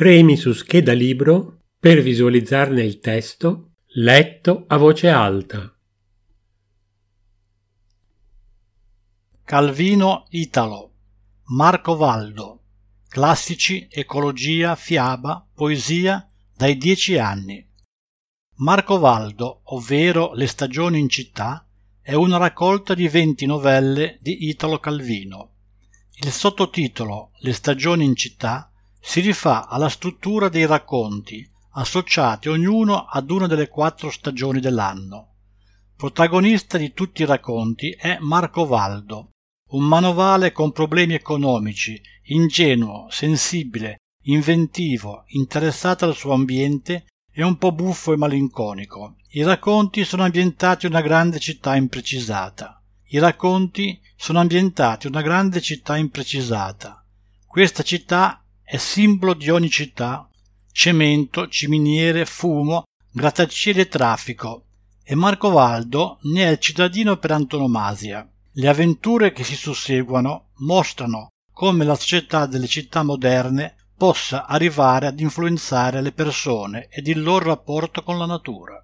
Premi su scheda libro per visualizzarne il testo letto a voce alta. Calvino Italo Marco Valdo Classici, ecologia, fiaba, poesia dai dieci anni. Marco Valdo, ovvero Le stagioni in città, è una raccolta di venti novelle di Italo Calvino. Il sottotitolo Le stagioni in città si rifà alla struttura dei racconti, associati ognuno ad una delle quattro stagioni dell'anno. Protagonista di tutti i racconti è Marco Valdo, un manovale con problemi economici, ingenuo, sensibile, inventivo, interessato al suo ambiente e un po' buffo e malinconico. I racconti sono ambientati in una grande città imprecisata. I racconti sono ambientati in una grande città imprecisata. Questa città è simbolo di ogni città. Cemento, ciminiere, fumo, grattacieli e traffico. E Marco Valdo ne è il cittadino per antonomasia. Le avventure che si susseguono mostrano come la società delle città moderne possa arrivare ad influenzare le persone ed il loro rapporto con la natura.